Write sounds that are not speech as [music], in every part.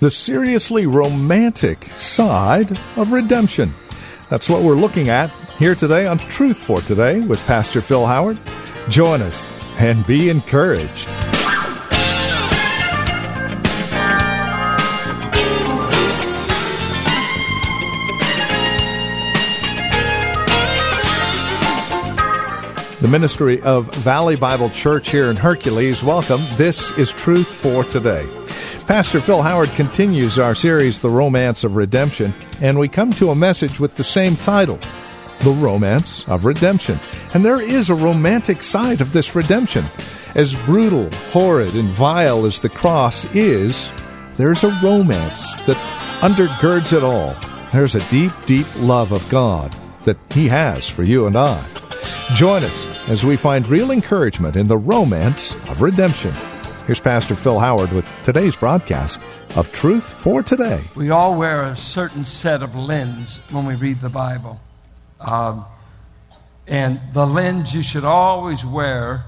The seriously romantic side of redemption. That's what we're looking at here today on Truth for Today with Pastor Phil Howard. Join us and be encouraged. The ministry of Valley Bible Church here in Hercules. Welcome. This is Truth for Today. Pastor Phil Howard continues our series, The Romance of Redemption, and we come to a message with the same title, The Romance of Redemption. And there is a romantic side of this redemption. As brutal, horrid, and vile as the cross is, there's a romance that undergirds it all. There's a deep, deep love of God that He has for you and I. Join us as we find real encouragement in the romance of redemption. Here's Pastor Phil Howard with today's broadcast of Truth for Today. We all wear a certain set of lens when we read the Bible. Um, and the lens you should always wear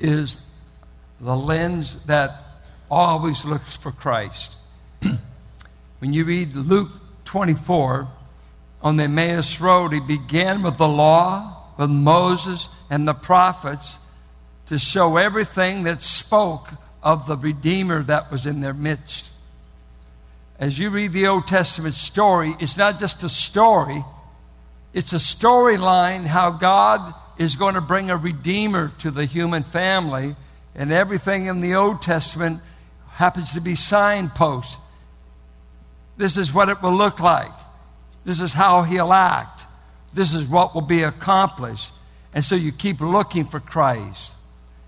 is the lens that always looks for Christ. [clears throat] when you read Luke 24, on the Emmaus Road, he began with the law with Moses and the prophets to show everything that spoke of the Redeemer that was in their midst. As you read the Old Testament story, it's not just a story, it's a storyline how God is going to bring a Redeemer to the human family, and everything in the Old Testament happens to be signposts. This is what it will look like. This is how he'll act. This is what will be accomplished. And so you keep looking for Christ.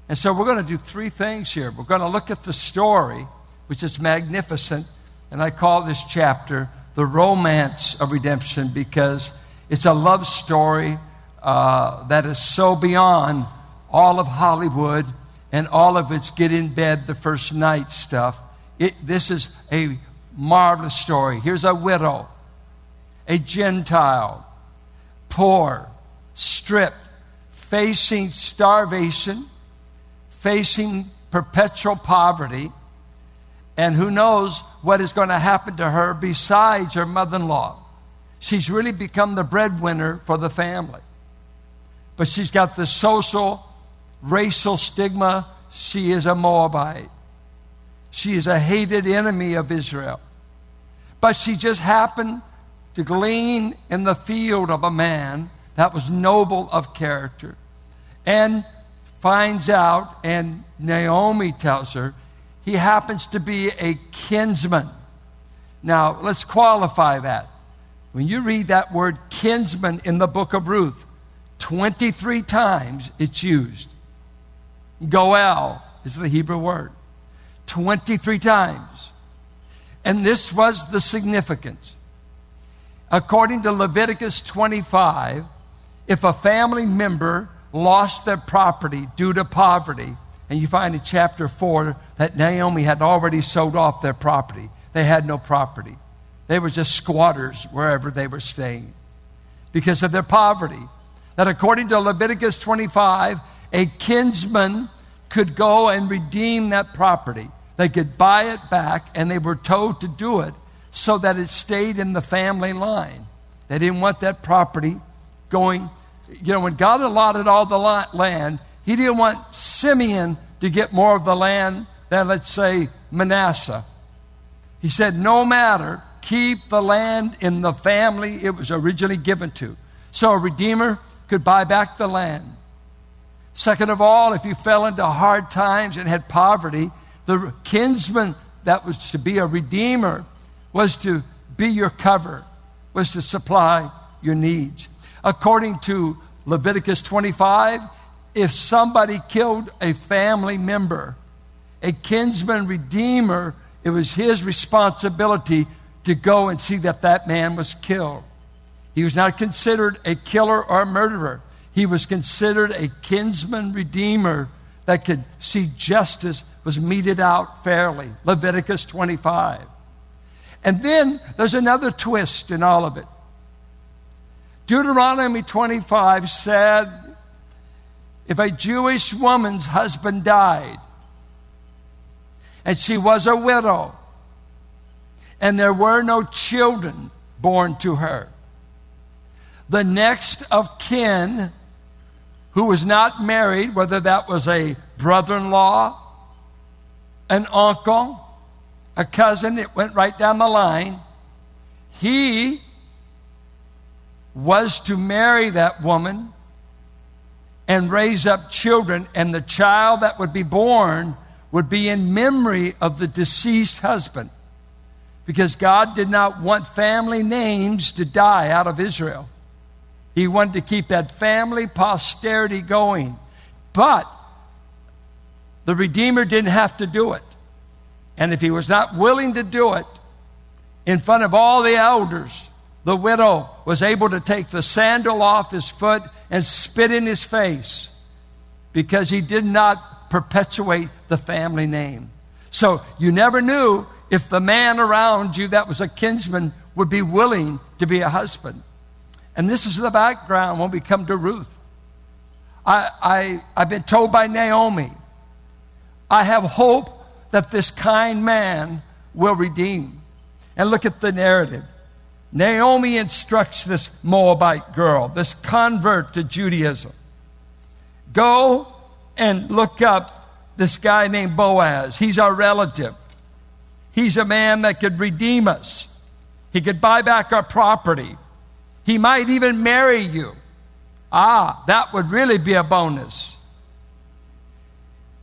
And so we're going to do three things here. We're going to look at the story, which is magnificent. And I call this chapter The Romance of Redemption because it's a love story uh, that is so beyond all of Hollywood and all of its get in bed the first night stuff. It, this is a marvelous story. Here's a widow, a Gentile, poor, stripped, facing starvation, facing perpetual poverty, and who knows what is going to happen to her besides her mother in law. She's really become the breadwinner for the family. But she's got the social, racial stigma. She is a Moabite. She is a hated enemy of Israel. But she just happened to glean in the field of a man that was noble of character and finds out, and Naomi tells her, he happens to be a kinsman. Now, let's qualify that. When you read that word kinsman in the book of Ruth, 23 times it's used. Goel is the Hebrew word. 23 times. And this was the significance. According to Leviticus 25, if a family member lost their property due to poverty, and you find in chapter 4 that Naomi had already sold off their property, they had no property. They were just squatters wherever they were staying because of their poverty. That according to Leviticus 25, a kinsman could go and redeem that property. They could buy it back, and they were told to do it so that it stayed in the family line. They didn't want that property going. You know, when God allotted all the land, He didn't want Simeon to get more of the land than, let's say, Manasseh. He said, no matter, keep the land in the family it was originally given to. So a redeemer could buy back the land. Second of all, if you fell into hard times and had poverty, the kinsman that was to be a redeemer was to be your cover, was to supply your needs. According to Leviticus 25, if somebody killed a family member, a kinsman redeemer it was his responsibility to go and see that that man was killed. He was not considered a killer or a murderer. He was considered a kinsman redeemer that could see justice was meted out fairly. Leviticus 25. And then there's another twist in all of it. Deuteronomy 25 said if a Jewish woman's husband died and she was a widow and there were no children born to her, the next of kin who was not married, whether that was a brother in law, an uncle, a cousin, it went right down the line. He was to marry that woman and raise up children, and the child that would be born would be in memory of the deceased husband. Because God did not want family names to die out of Israel. He wanted to keep that family posterity going. But the Redeemer didn't have to do it. And if he was not willing to do it in front of all the elders, the widow was able to take the sandal off his foot and spit in his face because he did not perpetuate the family name. So you never knew if the man around you that was a kinsman would be willing to be a husband. And this is the background when we come to Ruth. I, I, I've been told by Naomi, I have hope that this kind man will redeem. And look at the narrative. Naomi instructs this Moabite girl, this convert to Judaism go and look up this guy named Boaz. He's our relative. He's a man that could redeem us, he could buy back our property. He might even marry you. Ah, that would really be a bonus.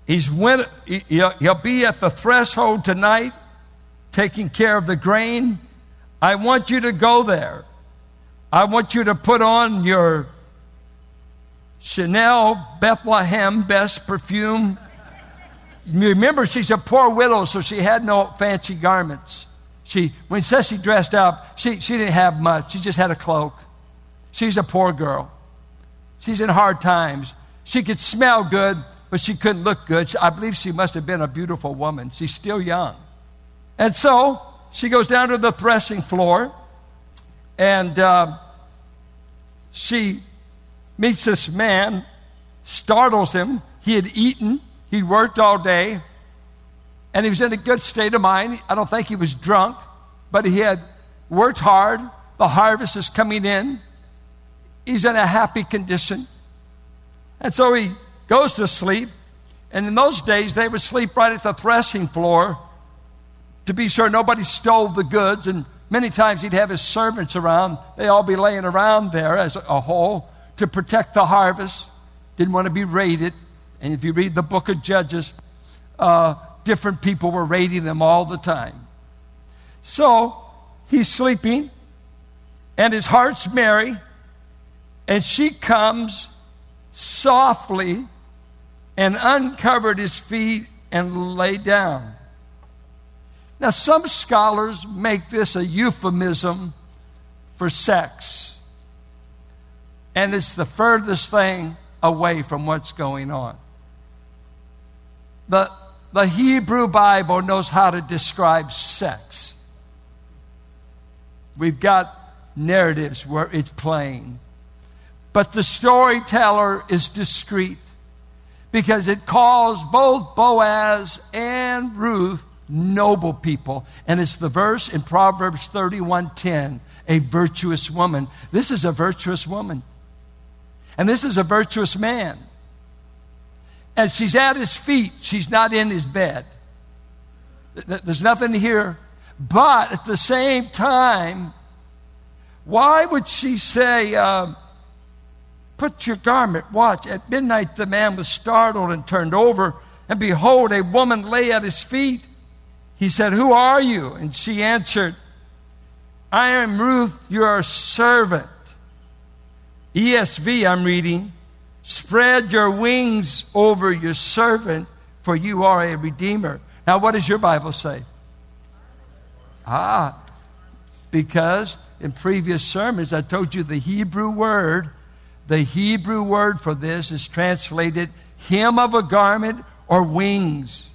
He's win- he'll be at the threshold tonight, taking care of the grain. I want you to go there. I want you to put on your Chanel Bethlehem best perfume. Remember, she's a poor widow, so she had no fancy garments. She, when she dressed up, she, she didn't have much. She just had a cloak. She's a poor girl. She's in hard times. She could smell good, but she couldn't look good. I believe she must have been a beautiful woman. She's still young. And so she goes down to the threshing floor and uh, she meets this man, startles him. He had eaten, he'd worked all day, and he was in a good state of mind. I don't think he was drunk, but he had worked hard. The harvest is coming in. He's in a happy condition. And so he goes to sleep. And in those days, they would sleep right at the threshing floor to be sure nobody stole the goods. And many times he'd have his servants around. They all be laying around there as a whole to protect the harvest. Didn't want to be raided. And if you read the book of Judges, uh, different people were raiding them all the time. So he's sleeping, and his heart's merry, and she comes softly and uncovered his feet and lay down. Now, some scholars make this a euphemism for sex, and it's the furthest thing away from what's going on. The, the Hebrew Bible knows how to describe sex. We've got narratives where it's plain. But the storyteller is discreet because it calls both Boaz and Ruth noble people. And it's the verse in Proverbs 31:10, a virtuous woman. This is a virtuous woman. And this is a virtuous man. And she's at his feet. She's not in his bed. There's nothing here. But at the same time, why would she say, uh, Put your garment, watch. At midnight, the man was startled and turned over, and behold, a woman lay at his feet. He said, Who are you? And she answered, I am Ruth, your servant. ESV, I'm reading. Spread your wings over your servant, for you are a redeemer. Now, what does your Bible say? Ah, because in previous sermons I told you the Hebrew word, the Hebrew word for this is translated hem of a garment or wings.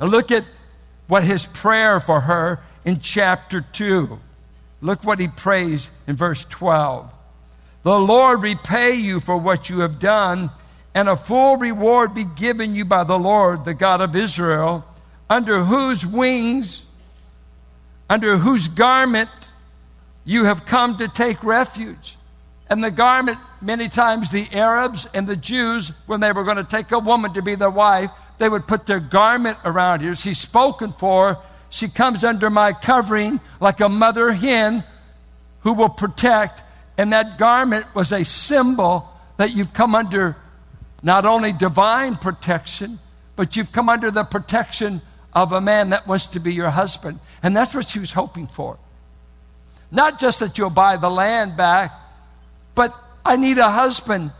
Now look at what his prayer for her in chapter 2. Look what he prays in verse 12. The Lord repay you for what you have done, and a full reward be given you by the Lord, the God of Israel, under whose wings, under whose garment you have come to take refuge. And the garment, many times the Arabs and the Jews, when they were going to take a woman to be their wife, they would put their garment around her. She's spoken for. She comes under my covering like a mother hen who will protect. And that garment was a symbol that you've come under not only divine protection, but you've come under the protection of a man that wants to be your husband. And that's what she was hoping for. Not just that you'll buy the land back, but I need a husband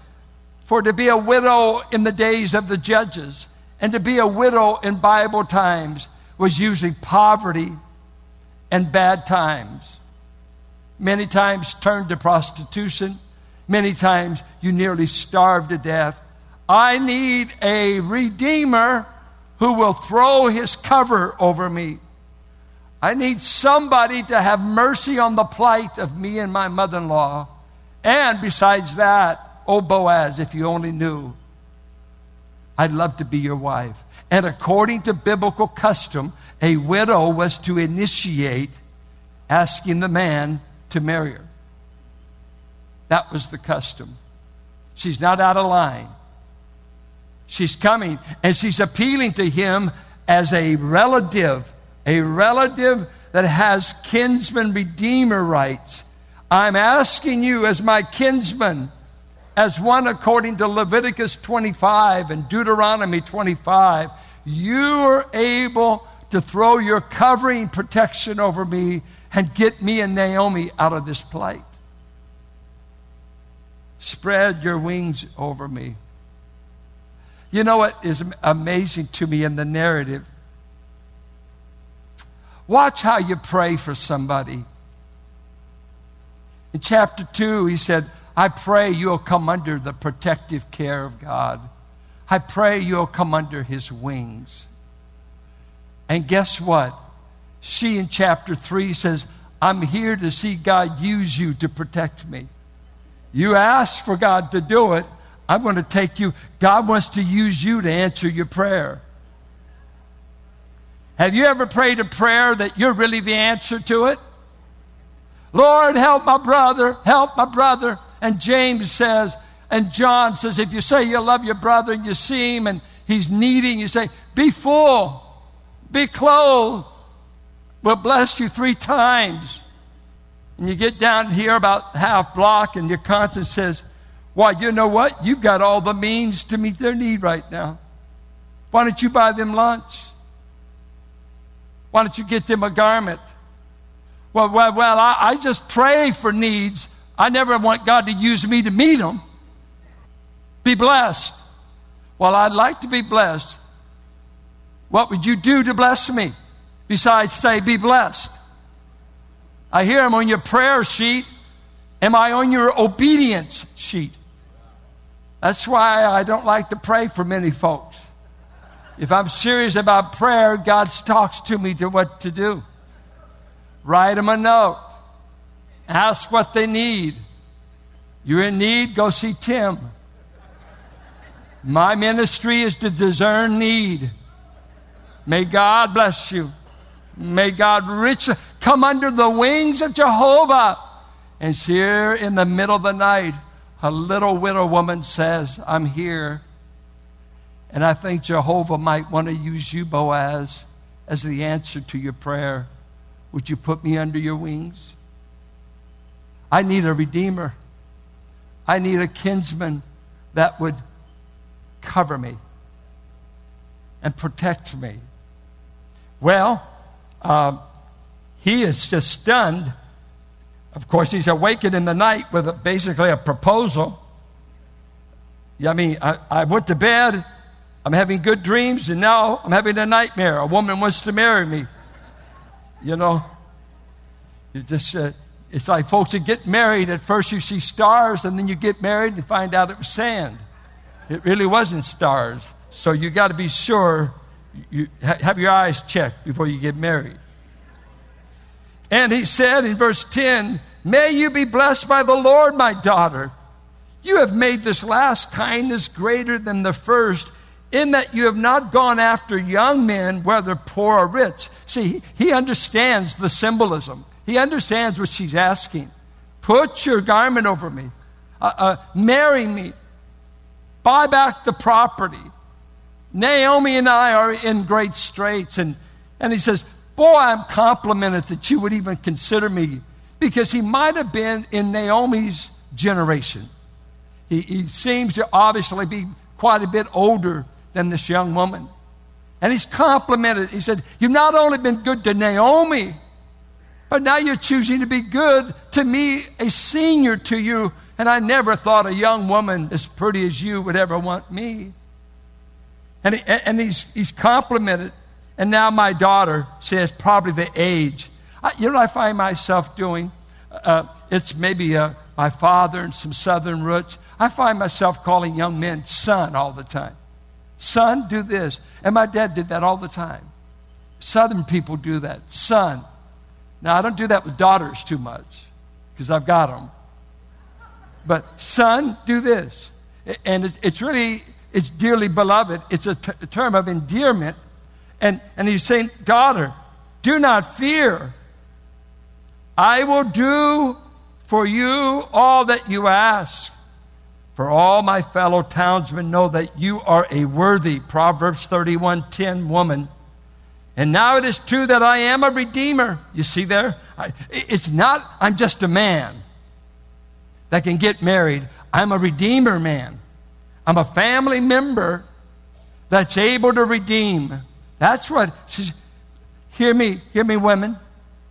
for to be a widow in the days of the judges and to be a widow in Bible times was usually poverty and bad times. Many times turned to prostitution. Many times you nearly starved to death. I need a redeemer who will throw his cover over me. I need somebody to have mercy on the plight of me and my mother in law. And besides that, oh Boaz, if you only knew, I'd love to be your wife. And according to biblical custom, a widow was to initiate asking the man to marry her. That was the custom. She's not out of line. She's coming and she's appealing to him as a relative, a relative that has kinsman redeemer rights. I'm asking you, as my kinsman, as one according to Leviticus 25 and Deuteronomy 25, you are able to throw your covering protection over me and get me and Naomi out of this plight. Spread your wings over me. You know what is amazing to me in the narrative? Watch how you pray for somebody. In chapter 2, he said, I pray you'll come under the protective care of God. I pray you'll come under his wings. And guess what? She in chapter 3 says, I'm here to see God use you to protect me. You ask for God to do it. I'm going to take you. God wants to use you to answer your prayer. Have you ever prayed a prayer that you're really the answer to it? Lord, help my brother, help my brother. And James says, and John says, if you say you love your brother and you see him and he's needing, you say, be full, be clothed. We'll bless you three times. And you get down here about half block and your conscience says, why, you know what? You've got all the means to meet their need right now. Why don't you buy them lunch? Why don't you get them a garment? Well, well, well I, I just pray for needs. I never want God to use me to meet them. Be blessed. Well, I'd like to be blessed. What would you do to bless me besides say, be blessed? I hear them on your prayer sheet. Am I on your obedience sheet? That's why I don't like to pray for many folks. If I'm serious about prayer, God talks to me to what to do. Write them a note. Ask what they need. You're in need, go see Tim. My ministry is to discern need. May God bless you. May God rich come under the wings of Jehovah. And here in the middle of the night, a little widow woman says, I'm here. And I think Jehovah might want to use you, Boaz, as the answer to your prayer. Would you put me under your wings? I need a redeemer. I need a kinsman that would cover me and protect me. Well, uh, he is just stunned. Of course, he's awakened in the night with a, basically a proposal. I mean, I, I went to bed, I'm having good dreams, and now I'm having a nightmare. A woman wants to marry me. You know, you just, uh, it's like folks that get married. At first you see stars, and then you get married and find out it was sand. It really wasn't stars. So you got to be sure you have your eyes checked before you get married. And he said in verse 10, May you be blessed by the Lord, my daughter. You have made this last kindness greater than the first, in that you have not gone after young men, whether poor or rich. See, he understands the symbolism. He understands what she's asking. Put your garment over me. Uh, uh, marry me. Buy back the property. Naomi and I are in great straits. And, and he says, Boy, I'm complimented that you would even consider me because he might have been in Naomi's generation. He, he seems to obviously be quite a bit older than this young woman. And he's complimented. He said, You've not only been good to Naomi, but now you're choosing to be good to me, a senior to you. And I never thought a young woman as pretty as you would ever want me. And, and he's, he's complimented. And now my daughter says, probably the age. I, you know I find myself doing? Uh, it's maybe uh, my father and some southern roots. I find myself calling young men son all the time. Son, do this. And my dad did that all the time. Southern people do that. Son. Now, I don't do that with daughters too much because I've got them. But son, do this. And it's really, it's dearly beloved. It's a, term of endearment and, and he's saying, Daughter, do not fear. I will do for you all that you ask. For all my fellow townsmen know that you are a worthy Proverbs 31:10 woman. And now it is true that I am a redeemer. You see there? I, it's not I'm just a man that can get married. I'm a redeemer man. I'm a family member that's able to redeem. That's what she's. Hear me, hear me, women.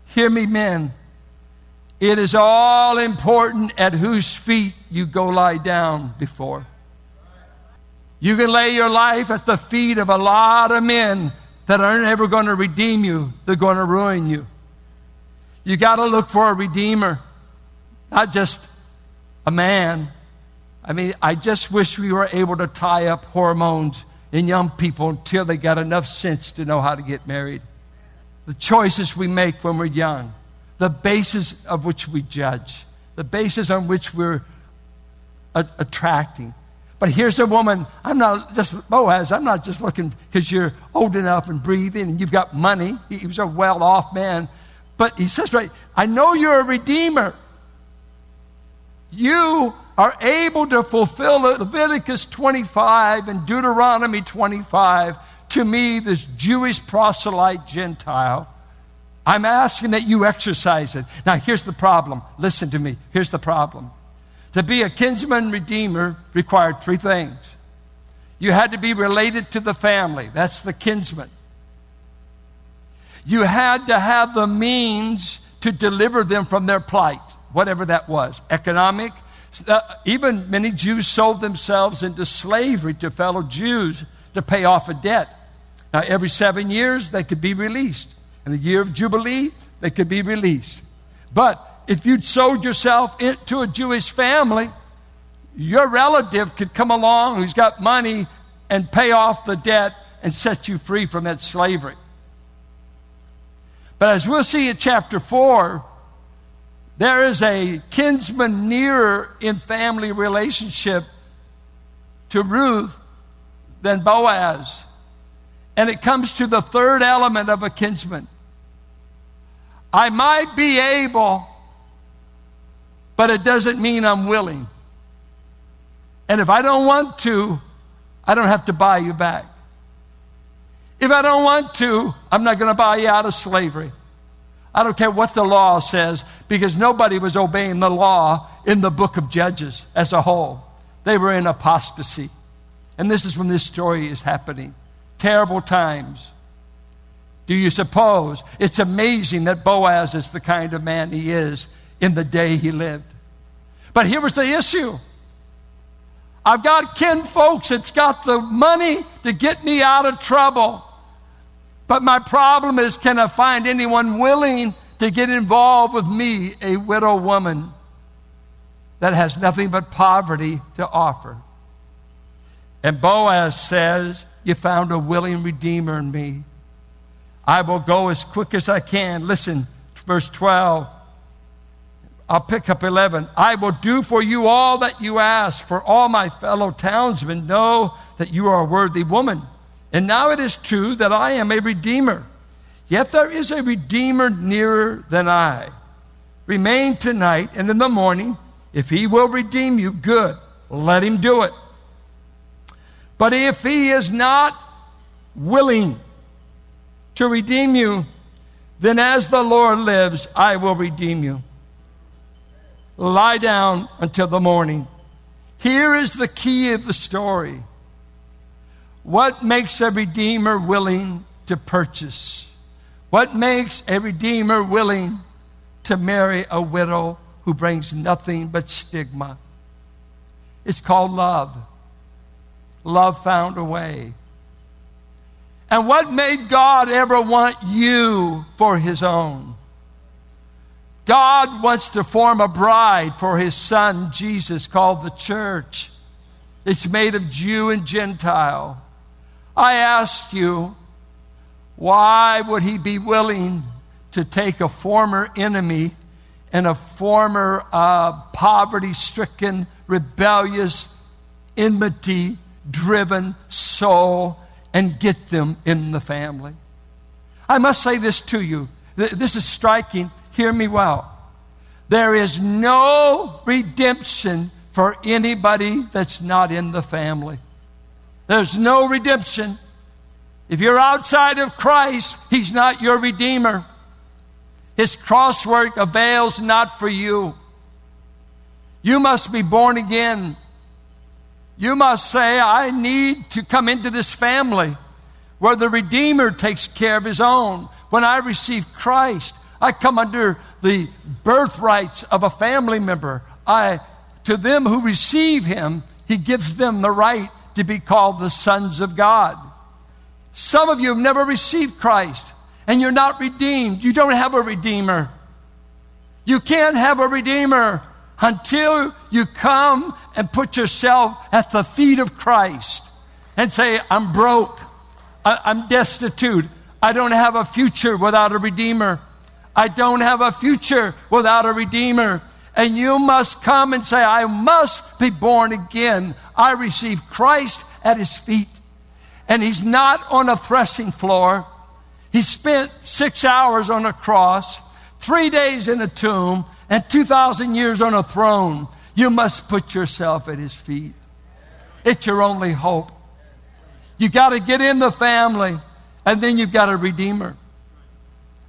Hear me, men. It is all important at whose feet you go lie down before. You can lay your life at the feet of a lot of men that aren't ever going to redeem you, they're going to ruin you. You got to look for a redeemer, not just a man. I mean, I just wish we were able to tie up hormones in young people until they got enough sense to know how to get married. The choices we make when we're young, the basis of which we judge, the basis on which we're a- attracting. But here's a woman, I'm not just Boaz, I'm not just looking because you're old enough and breathing and you've got money. He was a well off man. But he says, right, I know you're a redeemer. You are able to fulfill Leviticus 25 and Deuteronomy 25 to me, this Jewish proselyte Gentile. I'm asking that you exercise it. Now, here's the problem. Listen to me. Here's the problem. To be a kinsman redeemer required three things. You had to be related to the family, that's the kinsman. You had to have the means to deliver them from their plight, whatever that was economic, uh, even many Jews sold themselves into slavery to fellow Jews to pay off a debt. Now, every seven years, they could be released. In the year of Jubilee, they could be released. But if you'd sold yourself into a Jewish family, your relative could come along who's got money and pay off the debt and set you free from that slavery. But as we'll see in chapter 4, there is a kinsman nearer in family relationship to Ruth than Boaz. And it comes to the third element of a kinsman. I might be able, but it doesn't mean I'm willing. And if I don't want to, I don't have to buy you back. If I don't want to, I'm not going to buy you out of slavery. I don't care what the law says because nobody was obeying the law in the book of Judges as a whole. They were in apostasy. And this is when this story is happening. Terrible times. Do you suppose it's amazing that Boaz is the kind of man he is in the day he lived? But here was the issue. I've got kin folks that's got the money to get me out of trouble. But my problem is can I find anyone willing to get involved with me, a widow woman that has nothing but poverty to offer? And Boaz says, You found a willing redeemer in me. I will go as quick as I can. Listen, verse 12. I'll pick up 11. I will do for you all that you ask, for all my fellow townsmen know that you are a worthy woman. And now it is true that I am a redeemer. Yet there is a redeemer nearer than I. Remain tonight, and in the morning, if he will redeem you, good, let him do it. But if he is not willing to redeem you, then as the Lord lives, I will redeem you. Lie down until the morning. Here is the key of the story. What makes a redeemer willing to purchase? What makes a redeemer willing to marry a widow who brings nothing but stigma? It's called love. Love found a way. And what made God ever want you for his own? God wants to form a bride for his son, Jesus, called the church. It's made of Jew and Gentile. I ask you, why would he be willing to take a former enemy and a former uh, poverty stricken, rebellious, enmity driven soul and get them in the family? I must say this to you. This is striking. Hear me well. There is no redemption for anybody that's not in the family. There's no redemption. If you're outside of Christ, He's not your Redeemer. His cross work avails not for you. You must be born again. You must say, I need to come into this family where the Redeemer takes care of His own. When I receive Christ, I come under the birthrights of a family member. I, to them who receive Him, He gives them the right to be called the sons of God. Some of you have never received Christ and you're not redeemed. You don't have a redeemer. You can't have a redeemer until you come and put yourself at the feet of Christ and say, I'm broke. I, am destitute. I don't have a future without a redeemer. I don't have a future without a redeemer. And you must come and say, I must be born again. I receive Christ at his feet. And he's not on a threshing floor. He spent six hours on a cross, three days in a tomb, and 2,000 years on a throne. You must put yourself at his feet. It's your only hope. You got to get in the family, and then you've got a redeemer.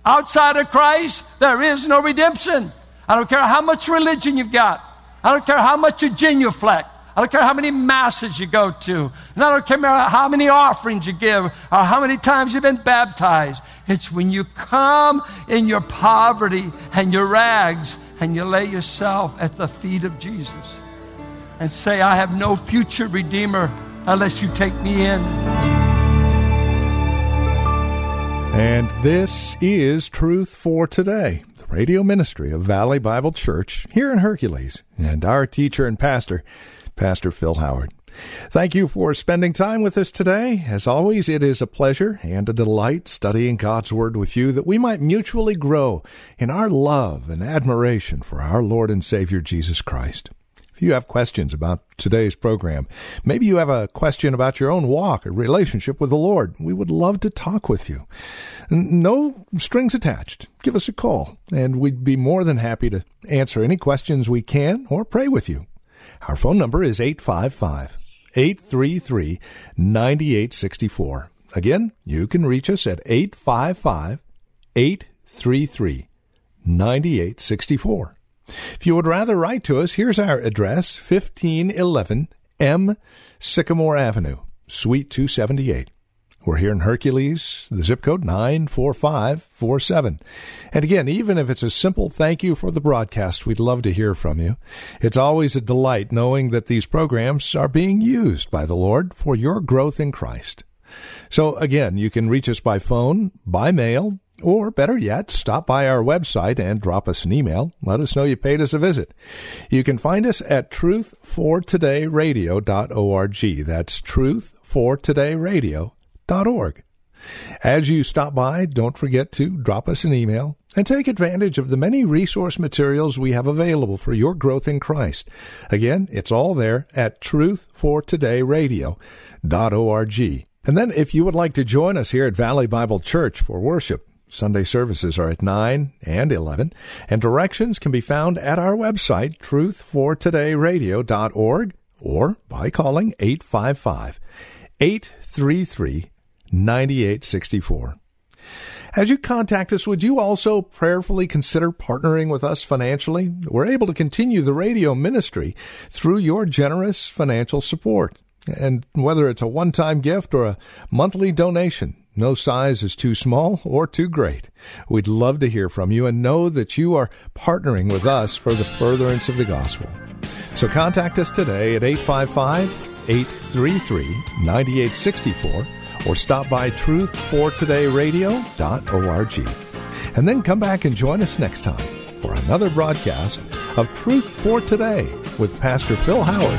Outside of Christ, there is no redemption. I don't care how much religion you've got. I don't care how much you genuflect. I don't care how many masses you go to. And I don't care how many offerings you give or how many times you've been baptized. It's when you come in your poverty and your rags and you lay yourself at the feet of Jesus and say, I have no future redeemer unless you take me in. And this is Truth for Today the radio ministry of Valley Bible Church here in Hercules, and our teacher and pastor, Pastor Phil Howard. Thank you for spending time with us today. As always, it is a pleasure and a delight studying God's Word with you that we might mutually grow in our love and admiration for our Lord and Savior Jesus Christ you have questions about today's program, maybe you have a question about your own walk or relationship with the Lord, we would love to talk with you. No strings attached. Give us a call, and we'd be more than happy to answer any questions we can or pray with you. Our phone number is 855 833 9864. Again, you can reach us at 855 833 9864. If you would rather write to us, here's our address 1511 M Sycamore Avenue, Suite 278. We're here in Hercules, the zip code 94547. And again, even if it's a simple thank you for the broadcast, we'd love to hear from you. It's always a delight knowing that these programs are being used by the Lord for your growth in Christ. So again, you can reach us by phone, by mail, or better yet, stop by our website and drop us an email. Let us know you paid us a visit. You can find us at truthfortodayradio.org. That's truthfortodayradio.org. As you stop by, don't forget to drop us an email and take advantage of the many resource materials we have available for your growth in Christ. Again, it's all there at truthfortodayradio.org. And then if you would like to join us here at Valley Bible Church for worship, Sunday services are at 9 and 11, and directions can be found at our website, truthfortodayradio.org, or by calling 855 833 9864. As you contact us, would you also prayerfully consider partnering with us financially? We're able to continue the radio ministry through your generous financial support. And whether it's a one time gift or a monthly donation, no size is too small or too great. We'd love to hear from you and know that you are partnering with us for the furtherance of the gospel. So contact us today at 855 833 9864 or stop by truthfortodayradio.org. And then come back and join us next time for another broadcast of Truth for Today with Pastor Phil Howard.